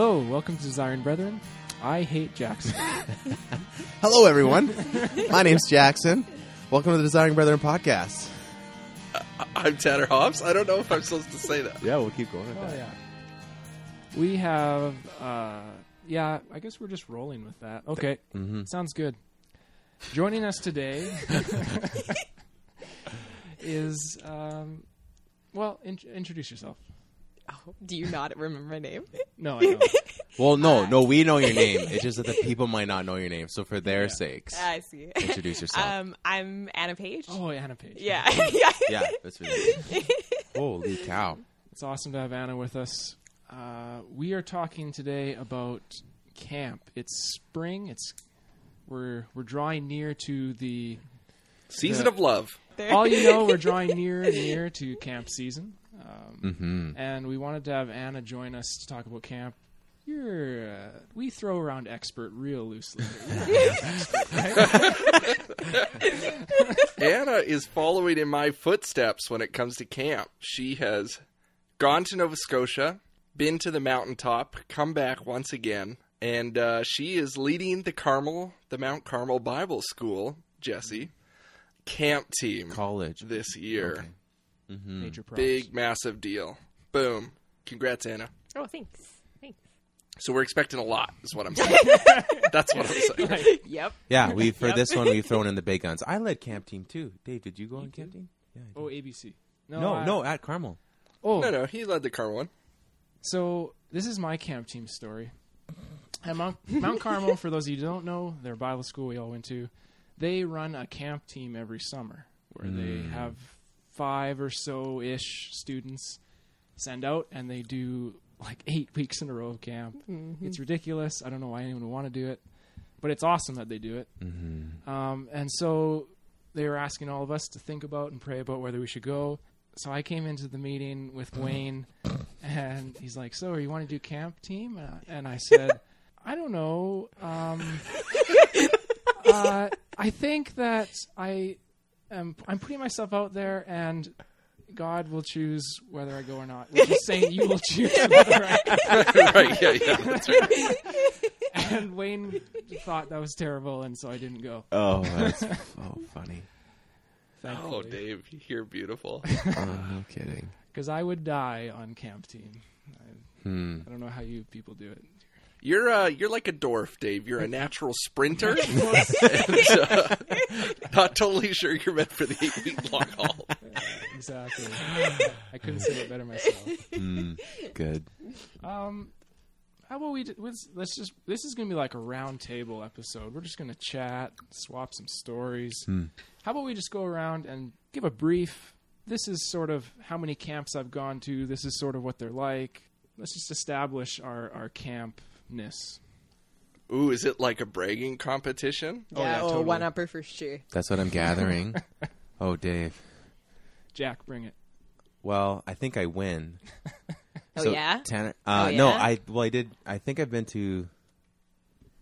Hello, welcome to Desiring Brethren. I hate Jackson. Hello, everyone. My name's Jackson. Welcome to the Desiring Brethren podcast. I'm Tanner Hobbs. I don't know if I'm supposed to say that. Yeah, we'll keep going. oh yeah. We have, uh, yeah. I guess we're just rolling with that. Okay, Mm-hmm. sounds good. Joining us today is, um, well, in- introduce yourself. Oh, do you not remember my name? No, I don't. Well, no, no, we know your name. It's just that the people might not know your name. So for their Yeah. sakes, I see. introduce yourself. Um, I'm Anna Page. oh, Anna Page. Yeah, yeah. yeah, that's really. Holy cow! It's awesome to have Anna with us. Uh, we are talking today about camp. It's spring. It's we're we're drawing near to the. Season The- of Love. There. All you know, we're drawing near and near to camp season, um, Mm-hmm. and we wanted to have Anna join us to talk about camp. You're uh, we throw around expert real loosely. Anna is following in my footsteps when it comes to camp. She has gone to Nova Scotia, been to the mountaintop, come back once again, and uh, she is leading the Carmel, the Mount Carmel Bible School, Jesse, camp team College. this year. Okay. Mm-hmm. Major props. Big, massive deal. Boom. Congrats, Anna. Oh, thanks. Thanks. So we're expecting a lot, is what I'm saying. That's what I'm saying. Yep. Yeah, we for Yep. this one we've thrown in the big guns. I led camp team too. Dave, did you go on camp team? Yeah. I Oh, did. ABC. no, I- no, at Carmel. Oh, No, no, he led the Carmel one. So this is my camp team story. At Mount, Mount Carmel, for those of you who don't know, their Bible school we all went to, they run a camp team every summer where they have five or so ish students send out and they do like eight weeks in a row of camp. It's ridiculous. I don't know why anyone would want to do it, but it's awesome that they do it. Mm-hmm. Um, and so they were asking all of us to think about and pray about whether we should go. So I came into the meeting with Wayne, and he's like, "So, are you want to do camp team?" Uh, And I said, "I don't know. Um, uh, I think that I am. I'm putting myself out there, and." God will choose whether I go or not. Which is saying you will choose whether I right, yeah, yeah. That's right. And Wayne thought that was terrible, and so I didn't go. Oh, that's oh funny. Thank you. Oh, Dave, you're beautiful. Oh, no kidding. Because I would die on camp team. I, Hmm. I don't know how you people do it. You're uh, you're like a dwarf, Dave. You're a natural sprinter. and, uh, not totally sure you're meant for the eight week long haul. Exactly. I couldn't say it better myself. Hmm. Good. Um, how about we? d- Let's, let's just. This is going to be like a round table episode. We're just going to chat, swap some stories. Hmm. How about we just go around and give a brief? This is sort of how many camps I've gone to. This is sort of what they're like. Let's just establish our our campness. Ooh, is it like a bragging competition? Oh, yeah, yeah, oh, totally. one upper for sure. That's what I'm gathering. oh, Dave. Jack, bring it. Well, I think I win. Oh, So, yeah? Tanner, uh, Oh, No. I well, I did. I think I've been to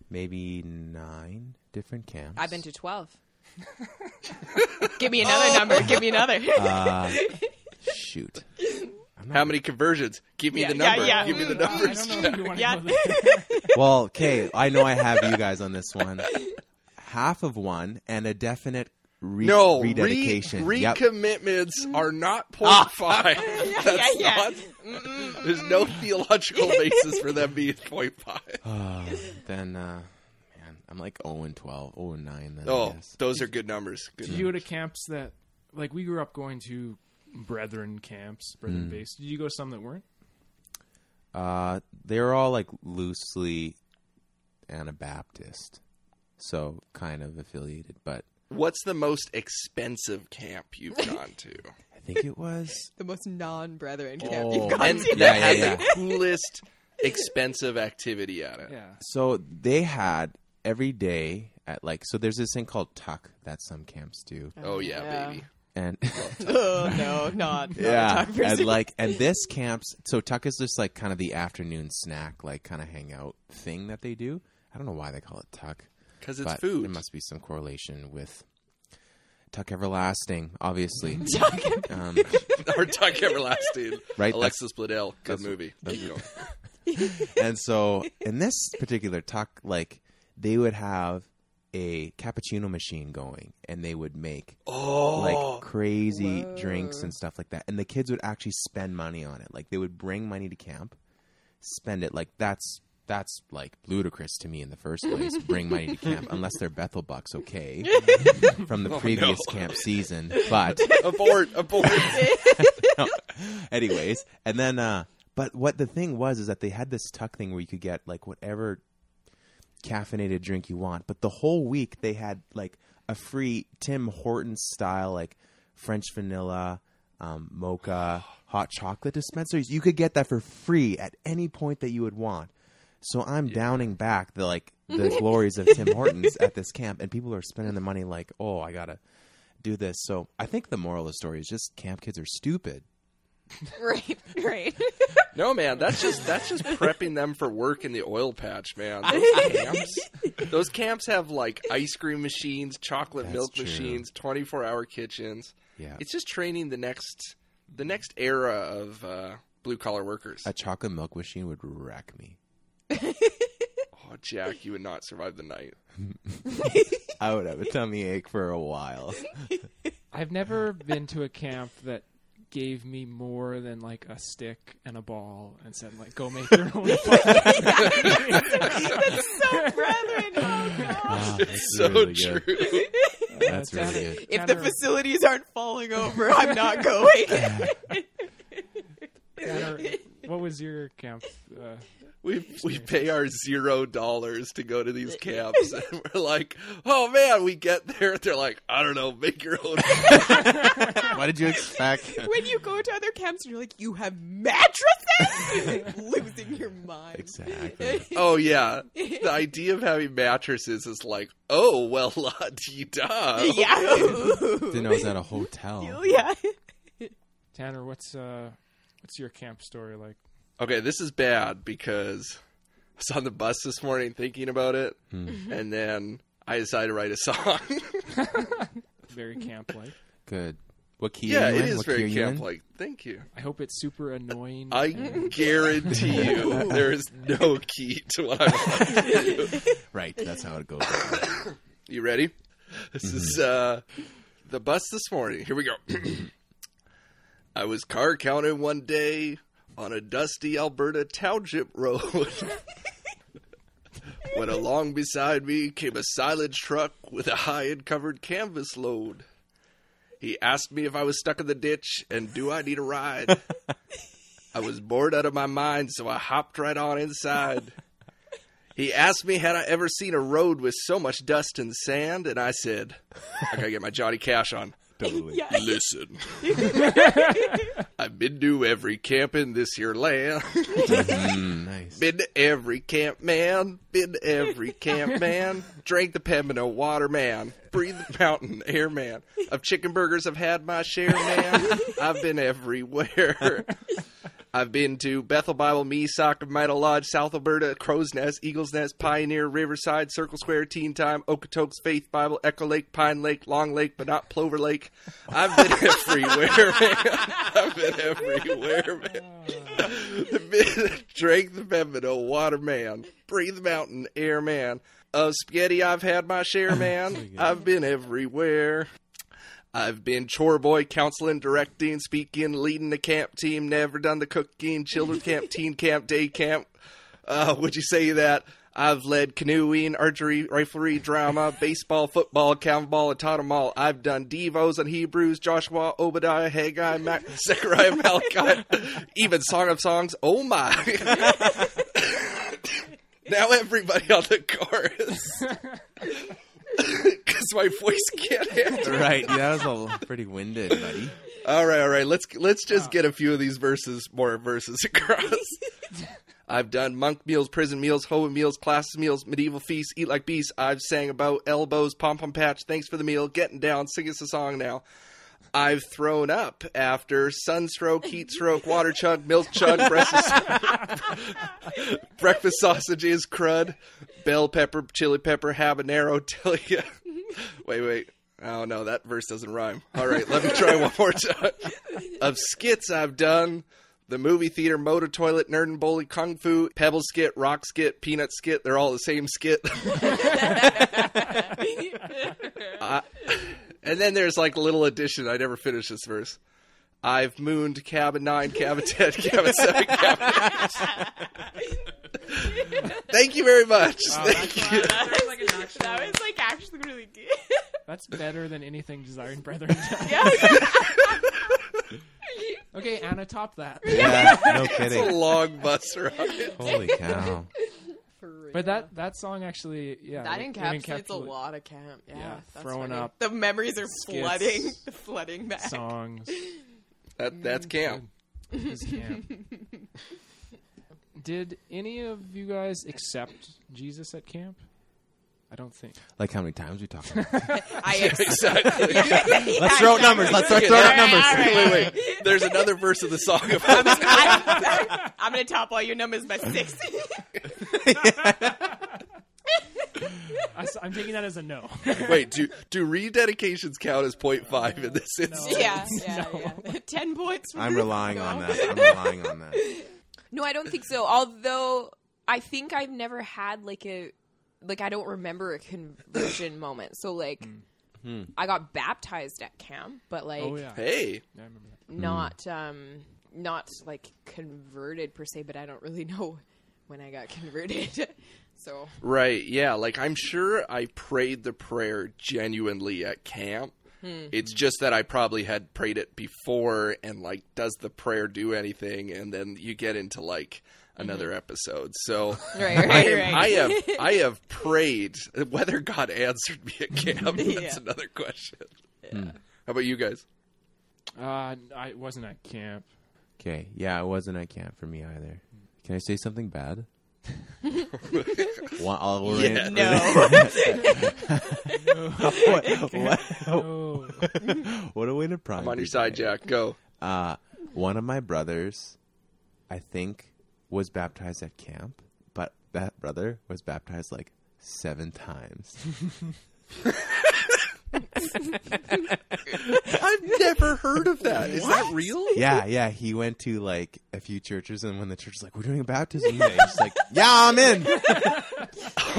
maybe nine different camps. I've been to 12. Give me another number. Give me another. Uh, shoot. I'm How many conversions? Give me Yeah, the number. yeah. Give me the numbers. don't know if you want to Yeah. Well, okay. I know I have you guys on this one. Half of one and a definite re- No, rededication. re- Yep. recommitments are not point five. That's yeah, not. There's no theological basis for them being point five. Oh, then, uh, man, I'm like 0 and 12, 0 and 9. Then, Oh, those are good numbers. Good Did you go to camps that, like, we grew up going to brethren camps, brethren Hmm. based? Did you go to some that weren't? Uh, they're all like loosely Anabaptist, so kind of affiliated. But What's the most expensive camp you've gone to? I think it was the most non-brethren camp Oh. you've gone and to. that Yeah, had yeah, the coolest expensive activity at it. Yeah. so they had every day at like so. There's this thing called tuck that some camps do, Oh yeah, baby. And oh, no, not. not yeah, and like and this camps. So tuck is just like kind of the afternoon snack, like kind of hangout thing that they do. I don't know why they call it tuck. Because it's but food. There must be some correlation with Tuck Everlasting, obviously. um, or Tuck Everlasting. Right, Alexis Bledel. Good that's- movie. Keep going. and so in this particular tuck, like they would have a cappuccino machine going, and they would make Oh, like crazy drinks and stuff like that. And the kids would actually spend money on it. Like they would bring money to camp, spend it. Like that's that's like ludicrous to me in the first place. bring money to camp unless they're Bethel Bucks, okay, from the previous camp season. But abort, abort. anyways, and then uh but what the thing was is that they had this tuck thing where you could get like whatever caffeinated drink you want, but the whole week they had like a free Tim Hortons style like French vanilla, um, mocha, hot chocolate dispensers. You could get that for free at any point that you would want. So I'm downing back the like the glories of Tim Hortons at this camp, and people are spending the money like, oh, I gotta do this. So I think the moral of the story is just camp kids are stupid. right, right. No, man, that's just that's just prepping them for work in the oil patch, man. Those camps, those camps have like ice cream machines, chocolate That's milk true. machines, twenty four hour kitchens. Yeah. It's just training the next the next era of uh, blue collar workers. A chocolate milk machine would wreck me. Oh, Jack, you would not survive the night. I would have a tummy ache for a while. I've never been to a camp that gave me more than like a stick and a ball and said like go make your own so brethren, oh gosh. It's so true. That's really good. If the facilities aren't falling over, I'm not going. Tanner, what was your camp? Uh, We we pay our zero dollars to go to these camps, and we're like, oh man, we get there. They're like, I don't know, make your own. What did you expect? when you go to other camps and you're like, you have mattresses? Losing your mind. Exactly. Oh yeah, the idea of having mattresses is like, oh well, la di da. yeah. Didn't know was at a hotel. yeah. Tanner, what's uh, what's your camp story like? Okay, this is bad because I was on the bus this morning thinking about it, and then I decided to write a song. Very camp like. Good. What key? yeah, are you it in? is What key are very you camp like. Thank you. I hope it's super annoying. I guarantee you, there is no key to what I'm about to do. Right, that's how it goes. You ready? This is uh the bus this morning. Here we go. I was car counting one day on a dusty Alberta township road. when along beside me came a silage truck with a high and covered canvas load. He asked me if I was stuck in the ditch and do I need a ride. I was bored out of my mind, so I hopped right on inside. He asked me had I ever seen a road with so much dust and sand, and I said, I gotta get my Johnny Cash on. Totally. Yeah. Listen, I've been to every camp in this here land. Mm, nice. Been to every camp, man. Been to every camp, man. Drank the Pembina water, man. Breathe the mountain air, man. Of chicken burgers, I've had my share, man. I've been everywhere. I've been to Bethel Bible, Me, Soccer, Meadow Lodge, South Alberta, Crow's Nest, Eagle's Nest, Pioneer, Riverside, Circle Square, Teen Time, Okotoks, Faith Bible, Echo Lake, Pine Lake, Long Lake, but not Plover Lake. I've been everywhere, man. I've been everywhere, man. Drank the Pembina, water man. Breathe mountain, air man. Of spaghetti, I've had my share, man. I've been everywhere. I've been chore boy, counseling, directing, speaking, leading the camp team, never done the cooking, children's camp, teen camp, day camp. Uh, would you say that? I've led canoeing, archery, riflery, drama, baseball, football, cannonball, and taught 'em all. I've done Devos and Hebrews, Joshua, Obadiah, Haggai, Mac, Zechariah, Malachi, even Song of Songs. Oh my! now everybody on the chorus, because my voice can't handle. it. Right, yeah, that was a pretty winded, buddy. All right, all right. Let's let's just get a few of these verses, more verses across. I've done monk meals, prison meals, holy meals, classes meals, medieval feasts, eat like beasts. I've sang about elbows, pom pom patch. Thanks for the meal, getting down. Sing us a song now. I've thrown up after sunstroke, heat stroke, water chug, milk chug, breakfast, breakfast sausages, crud, bell pepper, chili pepper, habanero, tilia. wait, wait. Oh no, that verse doesn't rhyme. All right, let me try one more time. Of skits I've done, the movie theater, motor toilet, nerd and bowling, kung fu, pebble skit, rock skit, peanut skit. They're all the same skit. Uh, and then there's like a little addition. I never finished this verse. I've mooned cabin nine, cabin ten, cabin seven, cabin eight. Thank you very much. Thank you. That's like a notch. that was like actually really good. That's better than anything Desiring Brethren does. yeah. Okay, Anna, top that. Yeah, no It's a kidding. long bus ride. Holy cow! For real. But that that song actually, yeah, that it- it encapsulates a lot of camp. Yeah, Yeah, that's throwing funny. up The memories are skits, flooding, flooding back. songs. That, that's mm. camp. is camp. Did any of you guys accept Jesus at camp? I don't think. Like how many times we talked? About I Exactly. Let's throw out numbers. Let's start throwing out numbers. Wait, wait. There's another verse of the song about I, I'm gonna top all your numbers by six. I, am taking that as a no. Wait, do do rededications count as point five in this instance? yeah, yeah, yeah. Ten points. For I'm this. relying No. on that. I'm relying on that. No, I don't think so. Although I think I've never had like a like I don't remember a conversion moment. So like I got baptized at camp, but like oh yeah. Hey, Yeah, I remember that. not um not like converted per se, but I don't really know when I got converted. so right, yeah. Like I'm sure I prayed the prayer genuinely at camp. Hmm. It's just that I probably had prayed it before, and like, does the prayer do anything? And then you get into like mm-hmm. another episode. So right, I, am, right. I have I have prayed. Whether God answered me at camp, that's Yeah. another question. Hmm. How about you guys? Uh, I wasn't at camp. Okay, yeah, it wasn't at camp for me either. Can I say something bad? One, I'll, we're Yeah. in- no. what, what, what a way to promise. I'm on your side, Jack. Go. Uh, one of my brothers, I think, was baptized at camp, but that brother was baptized like seven times. I've never heard of that. Is that real? yeah, yeah. He went to like a few churches, and when the church was like, "We're doing a baptism," today," he's like, "Yeah, I'm in."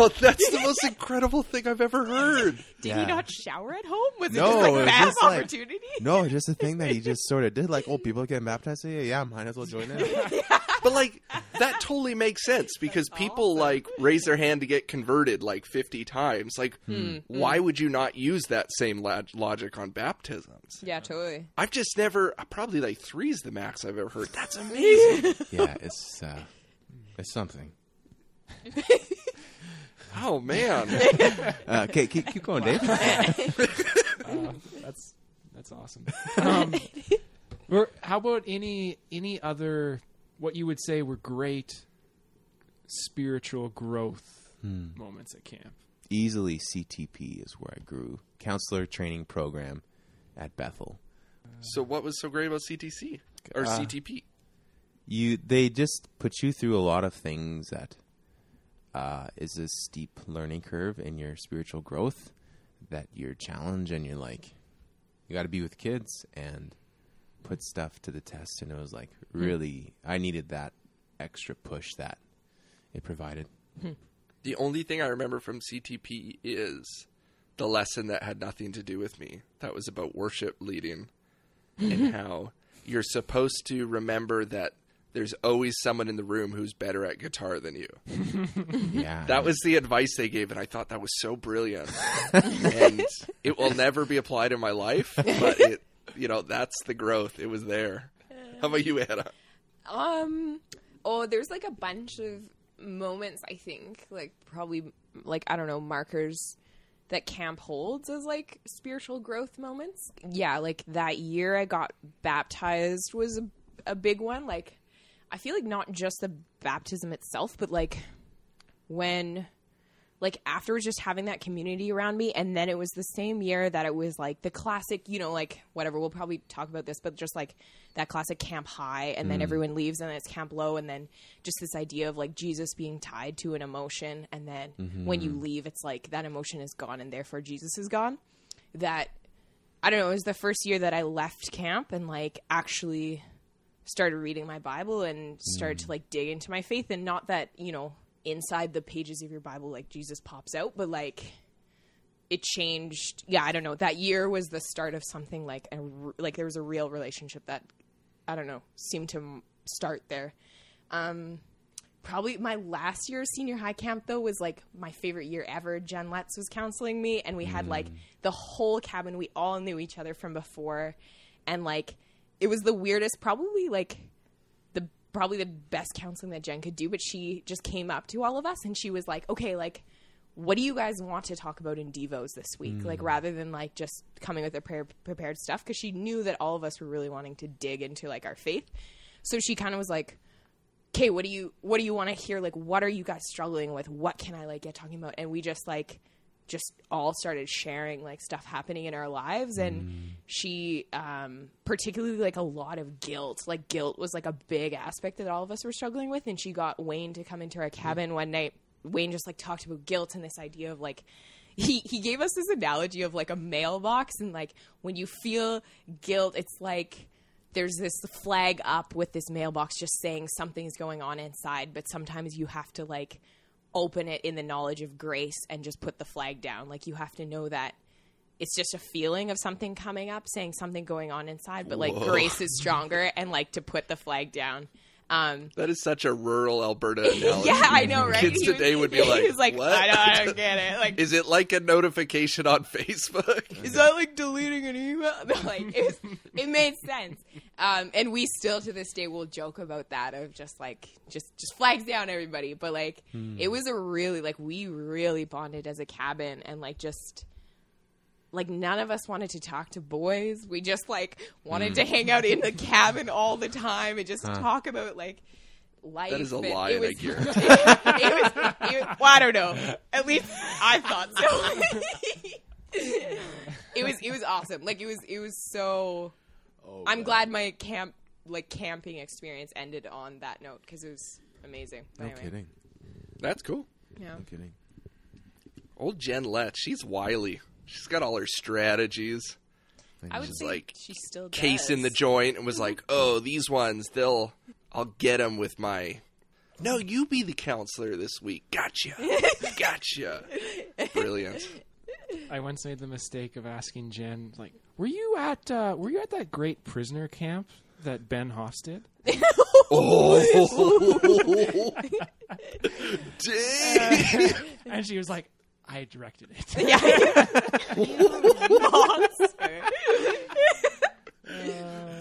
Oh, that's the most incredible thing I've ever heard. Did Yeah. he not shower at home? Was No, it just like was bad just, like- opportunity? No, just a thing that he just sort of did. Like, oh, people are getting baptized today? Yeah, I might as well join in. But like that totally makes sense because people awesome. like raise their hand to get converted like 50 times. Like Hmm. why would you not use that same log- logic on baptisms? Yeah, totally. I've just never probably like 3 is the max I've ever heard. That's amazing. Yeah, it's uh, it's something. oh man. Uh, okay, keep, keep going, Dave. uh, that's that's awesome. Um, how about any any other what you would say were great spiritual growth moments at camp? Easily, CTP is where I grew. Counselor training program at Bethel. So what was so great about CTC or Uh, CTP? you they just put you through a lot of things that uh, is a steep learning curve in your spiritual growth that you're challenged and you're like you got to be with kids and put stuff to the test and it was like hmm. really i needed that extra push that it provided hmm. The only thing I remember from CTP is the lesson that had nothing to do with me. That was about worship leading and how you're supposed to remember that there's always someone in the room who's better at guitar than you. yeah That was the advice they gave, and I thought that was so brilliant. and it will never be applied in my life, but it, you know, that's the growth. It was there. How about you, Anna? Um. Oh, there's like a bunch of moments. I think, like probably, like I don't know, markers that camp holds as like spiritual growth moments. Yeah, like that year I got baptized was a, a big one. Like, I feel like not just the baptism itself, but like when like afterwards just having that community around me and then it was the same year that it was like the classic you know like whatever we'll probably talk about this but just like that classic camp high and then mm. everyone leaves and then it's camp low and then just this idea of like jesus being tied to an emotion and then when you mm-hmm. leave it's like that emotion is gone and therefore jesus is gone. That i don't know it was the first year that i left camp and like actually started reading my Bible and started to mm. like dig into my faith. And not that, you know, inside the pages of your Bible, like Jesus pops out, but like it changed. Yeah, I don't know. That year was the start of something like, a, like there was a real relationship that, I don't know, seemed to start there. Um, probably my last year of senior high camp though was like my favorite year ever. Jen Letts was counseling me, and we had like the whole cabin. We all knew each other from before, and like it was the weirdest. Probably like probably the best counseling that Jen could do. But she just came up to all of us, and she was like, "Okay, like." What do you guys want to talk about in Devos this week? Mm. Like, rather than like just coming with prayer prepared stuff, because she knew that all of us were really wanting to dig into like our faith. So she kind of was like, okay what do you what do you want to hear like what are you guys struggling with what can i like get talking about and we just like just all started sharing like stuff happening in our lives. And she um particularly like a lot of guilt. Like guilt was like a big aspect that all of us were struggling with. And she got wayne to come into our cabin one night. Wayne just like talked about guilt and this idea of like he he gave us this analogy of like a mailbox. And like when you feel guilt it's like there's this flag up with this mailbox just saying something's going on inside, but sometimes you have to like open it in the knowledge of grace and just put the flag down. Like you have to know that it's just a feeling of something coming up, saying something going on inside, but like grace is stronger and like to put the flag down. Um, That is such a rural Alberta analogy. yeah, I know, right? Kids He was- today would be like, like, "What?" I don't, I don't get it. Like, Is it like a notification on Facebook? is that like deleting an email? Like it, was, it made sense. Um, and we still to this day will joke about that of just like just just flags down everybody. But like it was a really like we really bonded as a cabin and like just like none of us wanted to talk to boys. We just like wanted mm. to hang out in the cabin all the time and just talk about like life. That is a and lie, it and I was- guarantee. it was, it was, well, I don't know. At least I thought so. it was it was awesome. Like it was it was so. Oh, I'm glad my camp like camping experience ended on that note because it was amazing. But No anyway, kidding. That's cool. Yeah. No kidding. Old Jen Lett, she's wily. She's got all her strategies. I would She's like she still does. Case in the joint and was like, "Oh, these ones, they'll, I'll get them with my." No, you be the counselor this week. Gotcha, gotcha. Brilliant. I once made the mistake of asking Jen, like, "Were you at uh, Were you at that great prisoner camp that Ben Hoffs did?" Oh, dang! And she was like, "I directed it." Monster.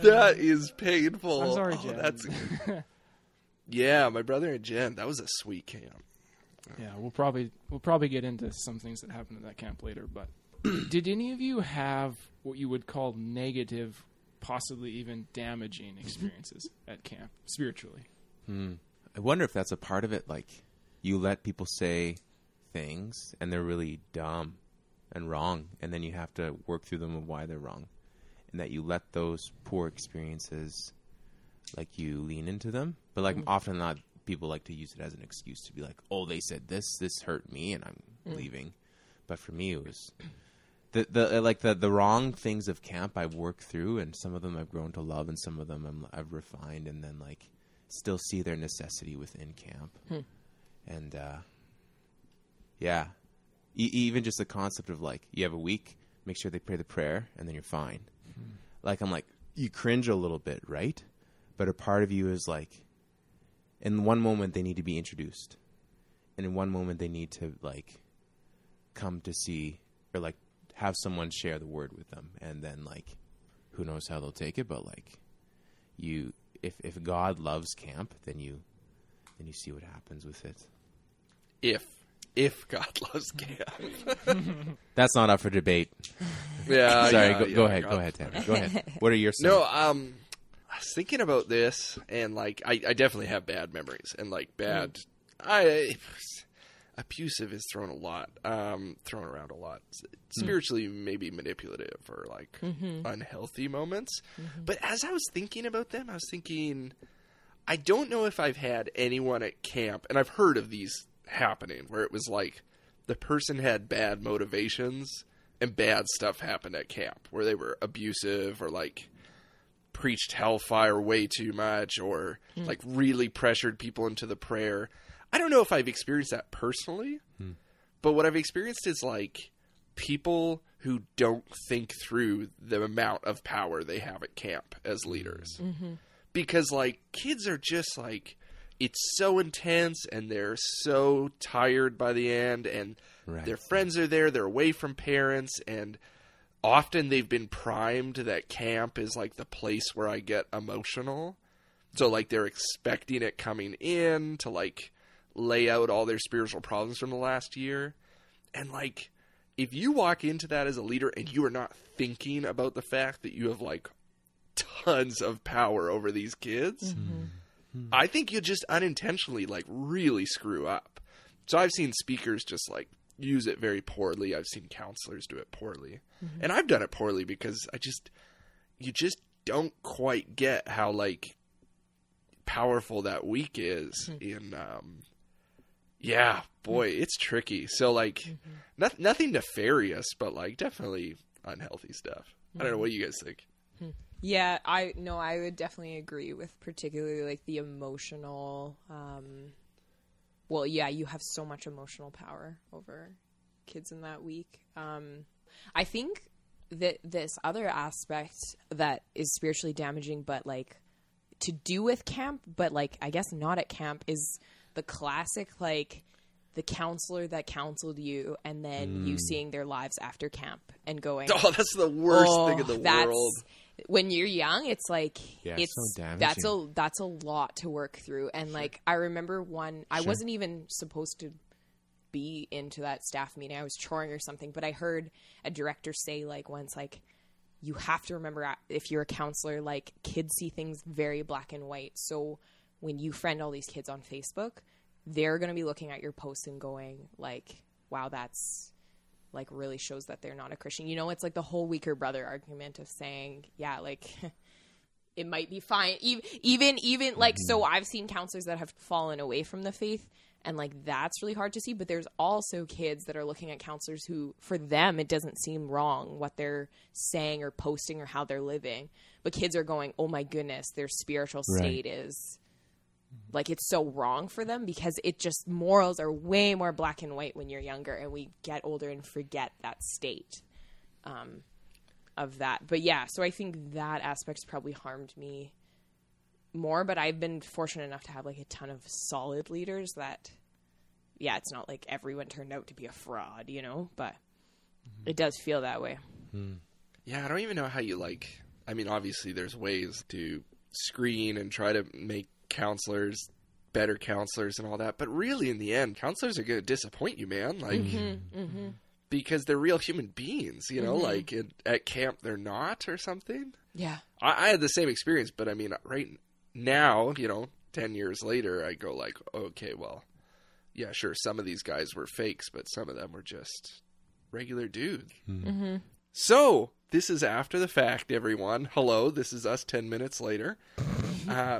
that is painful. I'm sorry, Oh, Jen. that's yeah. My brother and Jen. That was a sweet camp. Yeah, we'll probably we'll probably get into some things that happened at that camp later. But did any of you have what you would call negative, possibly even damaging experiences at camp spiritually? Hmm. I wonder if that's a part of it. Like, you let people say things and they're really dumb and wrong, and then you have to work through them of why they're wrong, and that you let those poor experiences, like you lean into them. But like often not, people like to use it as an excuse to be like, "Oh, they said this, this hurt me, and I'm leaving." But for me, it was the the uh, like the the wrong things of camp I've worked through, and some of them I've grown to love, and some of them I'm, I've refined, and then like still see their necessity within camp, and uh, yeah, e- even just the concept of like you have a week, make sure they pray the prayer, and then you're fine. Hmm. Like I'm like you cringe a little bit, right? But a part of you is like, in one moment they need to be introduced, and in one moment they need to like come to see or like have someone share the word with them. And then like who knows how they'll take it but like you if if god loves camp then you then you see what happens with it. If if God loves camp. that's not up for debate yeah. sorry yeah, go, yeah, go ahead God. go ahead Tanner. go ahead what are your No, um, I was thinking about this, and like, I, I definitely have bad memories, and like bad. I abusive is thrown a lot, um, thrown around a lot. Spiritually, maybe manipulative or like unhealthy moments. But as I was thinking about them, I was thinking, I don't know if I've had anyone at camp, and I've heard of these happening, where it was like the person had bad motivations and bad stuff happened at camp, where they were abusive or like preached hellfire way too much or hmm. like really pressured people into the prayer. I don't know if I've experienced that personally, hmm. but what I've experienced is like people who don't think through the amount of power they have at camp as leaders. Mm-hmm. Because like kids are just like it's so intense and they're so tired by the end and Right. their friends are there, they're away from parents and often they've been primed that camp is like the place where I get emotional. So like they're expecting it coming in to like lay out all their spiritual problems from the last year. And like if you walk into that as a leader and you are not thinking about the fact that you have like tons of power over these kids, mm-hmm. Hmm. I think you just unintentionally like really screw up. So I've seen speakers just like use it very poorly. I've seen counselors do it poorly. Mm-hmm. And I've done it poorly because I just you just don't quite get how like powerful that week is hmm. in um yeah, boy, it's tricky. So like mm-hmm. noth- nothing nefarious, but like definitely unhealthy stuff. I don't know hmm. what you guys think. Yeah, I no, I would definitely agree with particularly like the emotional. Um, well, yeah, you have so much emotional power over kids in that week. Um, I think that this other aspect that is spiritually damaging, but like to do with camp, but like I guess not at camp, is the classic like the counselor that counseled you, and then you seeing their lives after camp and going, Oh, that's the worst Oh, thing in the that's- world. When you're young, it's like Yeah, it's so that's a that's a lot to work through. And like I remember one, I wasn't even supposed to be into that staff meeting. I was choring or something, but I heard a director say like once like you have to remember uh, if you're a counselor like kids see things very black and white. So when you friend all these kids on Facebook, they're going to be looking at your posts and going like wow that's like really shows that they're not a Christian. You know, it's like the whole weaker brother argument of saying, yeah, like it might be fine. Even even, even like so mm-hmm. I've seen counselors that have fallen away from the faith and like that's really hard to see, but there's also kids that are looking at counselors who for them it doesn't seem wrong what they're saying or posting or how they're living. But kids are going, "Oh my goodness, their spiritual Right. state is like it's so wrong for them because it just morals are way more black and white when you're younger and we get older and forget that state um, of that. But yeah so i think that aspect's probably harmed me more but i've been fortunate enough to have like a ton of solid leaders that yeah it's not like everyone turned out to be a fraud you know but it does feel that way. Yeah, I don't even know how you like. I mean, obviously, there's ways to screen and try to make counselors better counselors and all that, but really, in the end, counselors are going to disappoint you, man. Like, mm-hmm. Mm-hmm. Mm-hmm. because they're real human beings, you know. Like at, at camp, they're not, or something. yeah I, I had the same experience, but I mean, right now, you know, ten years later, I go like, okay, well, yeah, sure, some of these guys were fakes, but some of them were just regular dudes. Hmm. So this is after the fact, everyone. Hello, this is us ten minutes later. Uh,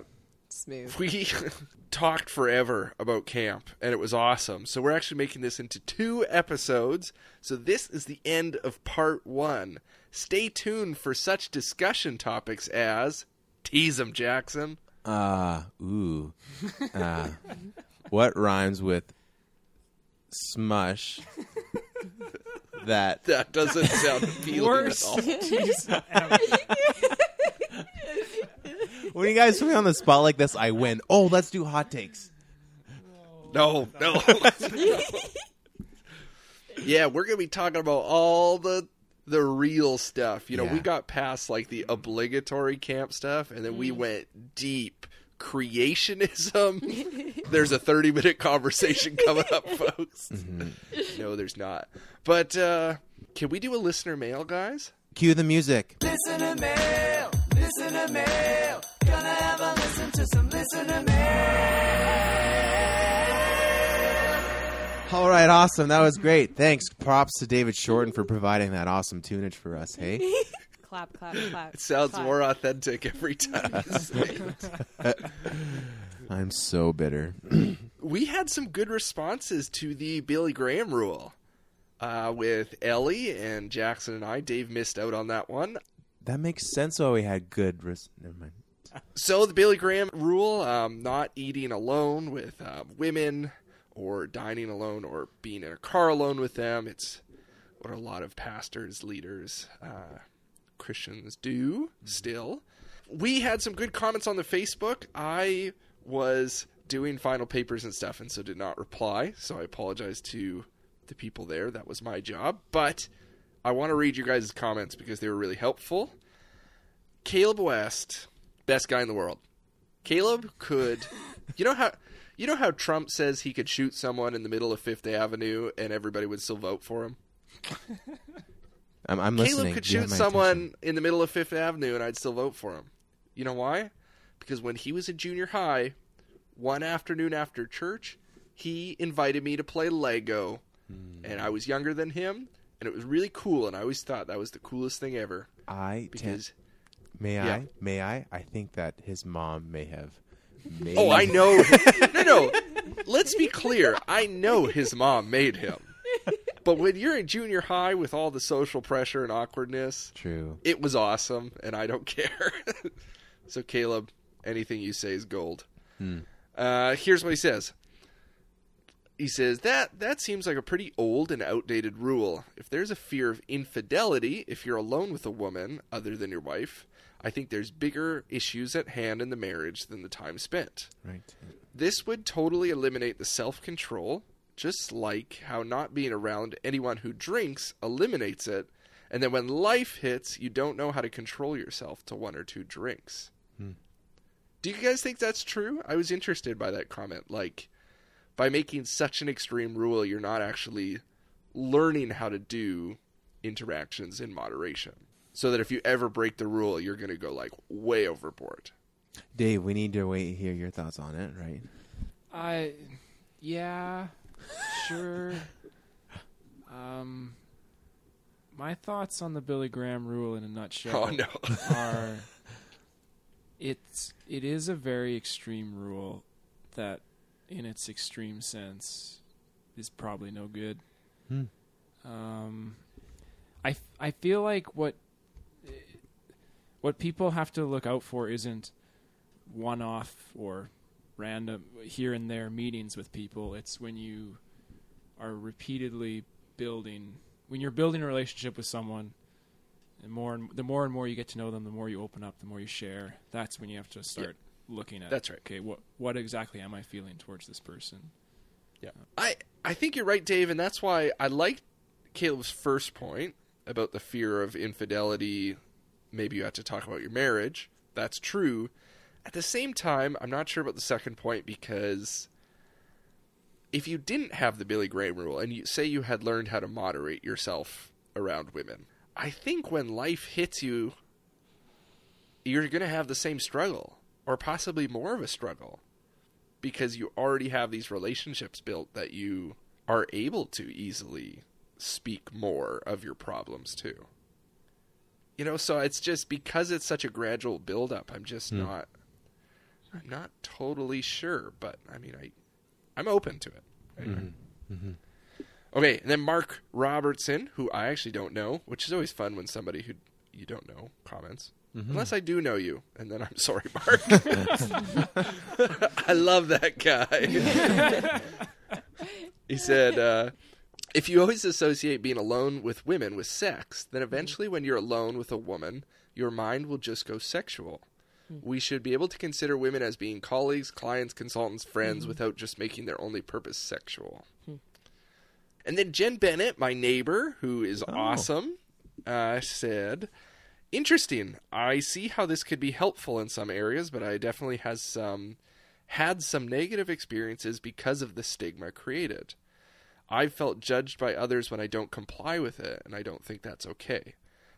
smooth we talked forever about camp and it was awesome. So we're actually making this into two episodes. So this is the end of part one. Stay tuned for such discussion topics as tease tease 'em, Jackson. Ah, ooh. Ah. what rhymes with smush? that That doesn't sound appealing Worst. at all. When you guys put me on the spot like this, I win. Oh, let's do hot takes. No, no. yeah, we're gonna be talking about all the the real stuff. You know, we got past like the obligatory camp stuff, and then we went deep. Creationism. there's a 30 minute conversation coming up, folks. no, there's not. But uh, can we do a listener mail, guys? Cue the music. Listener mail, listener mail. Gonna have a listen to some listener mail. All right, awesome. That was great. Thanks. Props to David Shorten for providing that awesome tunage for us. Hey, clap clap clap It sounds clap. more authentic every time. you say it. I'm so bitter. we had some good responses to the Billy Graham rule uh, with Ellie and Jackson and I. Dave missed out on that one. That makes sense. Why we had good. Res- Never mind. So the Billy Graham rule: um, not eating alone with uh, women, or dining alone, or being in a car alone with them. It's what a lot of pastors, leaders, uh, Christians do still. We had some good comments on the Facebook. I was doing final papers and stuff, and so did not reply. So I apologize to the people there. That was my job, but I want to read you guys' comments because they were really helpful. Caleb West, best guy in the world. Caleb could, you know how, you know how Trump says he could shoot someone in the middle of Fifth Avenue and everybody would still vote for him. I'm, I'm listening. Caleb could You have shoot my someone attention. in the middle of Fifth Avenue and I'd still vote for him. You know why? Because when he was in junior high, one afternoon after church, he invited me to play Lego, Hmm. and I was younger than him, and it was really cool. And I always thought that was the coolest thing ever I because. May yeah. I may I I think that his mom may have. Made Oh, I know. no, no. Let's be clear. I know his mom made him. But when you're in junior high with all the social pressure and awkwardness, True. it was awesome, and I don't care. so, Caleb, anything you say is gold. Uh, here's what he says. He says that that seems like a pretty old and outdated rule. If there's a fear of infidelity, if you're alone with a woman other than your wife, I think there's bigger issues at hand in the marriage than the time spent. Right. This would totally eliminate the self control, just like how not being around anyone who drinks eliminates it. And then when life hits, you don't know how to control yourself to one or two drinks. Hmm. Do you guys think that's true? I was interested by that comment. Like, by making such an extreme rule, you're not actually learning how to do interactions in moderation. So that if you ever break the rule, you're going to go like way overboard. Dave, we need to wait hear your thoughts on it, right? I, yeah, sure. Um, my thoughts on the Billy Graham rule in a nutshell Oh, no. are it's it is a very extreme rule that in its extreme sense is probably no good. Hmm. Um, I, f- I feel like what what people have to look out for isn't one off or random here and there meetings with people. It's when you are repeatedly building when you're building a relationship with someone and more and the more and more you get to know them, the more you open up, the more you share. That's when you have to start looking at. That's right. Okay, what what exactly am I feeling towards this person? Yeah. Uh, I, I think you're right, Dave, and that's why I like Caleb's first point about the fear of infidelity. Maybe you have to talk about your marriage. That's true. At the same time, I'm not sure about the second point because if you didn't have the Billy Graham rule and you say you had learned how to moderate yourself around women, I think when life hits you, you're going to have the same struggle or possibly more of a struggle because you already have these relationships built that you are able to easily speak more of your problems too. You know, so it's just because it's such a gradual build up, I'm just hmm. not I'm not totally sure, but I mean I I'm open to it. Mm-hmm. Anyway. Mm-hmm. Okay, and then Mark Robertson, who I actually don't know, which is always fun when somebody who you don't know comments. Mm-hmm. Unless I do know you, and then I'm sorry, Mark. I love that guy. he said, uh, if you always associate being alone with women with sex, then mm-hmm. eventually when you're alone with a woman, your mind will just go sexual. Hmm. We should be able to consider women as being colleagues, clients, consultants, friends mm-hmm. without just making their only purpose sexual. Hmm. And then Jen Bennett, my neighbor, who is oh. awesome, uh, said, "Interesting. I see how this could be helpful in some areas, but I definitely has some had some negative experiences because of the stigma created. I've felt judged by others when I don't comply with it, and I don't think that's okay.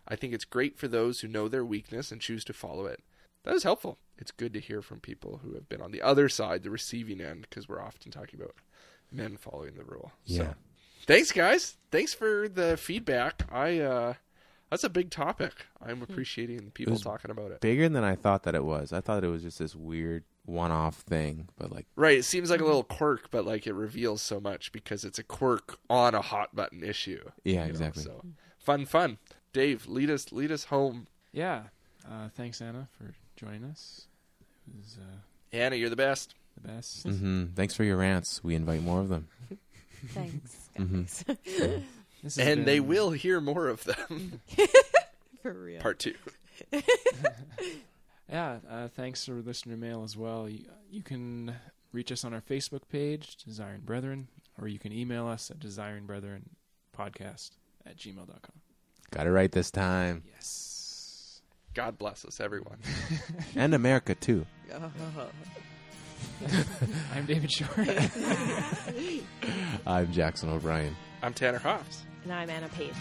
I think it's great for those who know their weakness and choose to follow it. That is helpful. It's good to hear from people who have been on the other side, the receiving end, because we're often talking about men following the rule. So, Yeah. thanks, guys. Thanks for the feedback. I uh, that's a big topic. I'm appreciating people talking about it. Bigger than I thought that it was. I thought it was just this weird one-off thing, but like, Right. It seems like a little quirk, but like it reveals so much because it's a quirk on a hot button issue. yeah, you know, exactly. so fun, fun. Dave, lead us lead us home. yeah, uh, thanks Anna for joining us. Was uh, Anna, you're the best. the best. hmm Thanks for your rants. We invite more of them. Thanks, Mhm. guys. This has And they will hear more of them. For real. Part two. Yeah, uh, thanks for listener mail as well. You, you can reach us on our Facebook page, Desiring Brethren, or you can email us at desiringbrethren podcast at gmail.com. Got it right this time. Yes. God bless us, everyone. And America, too. I'm David Short. I'm Jackson O'Brien. I'm Tanner Hoffs. And I'm Anna Page.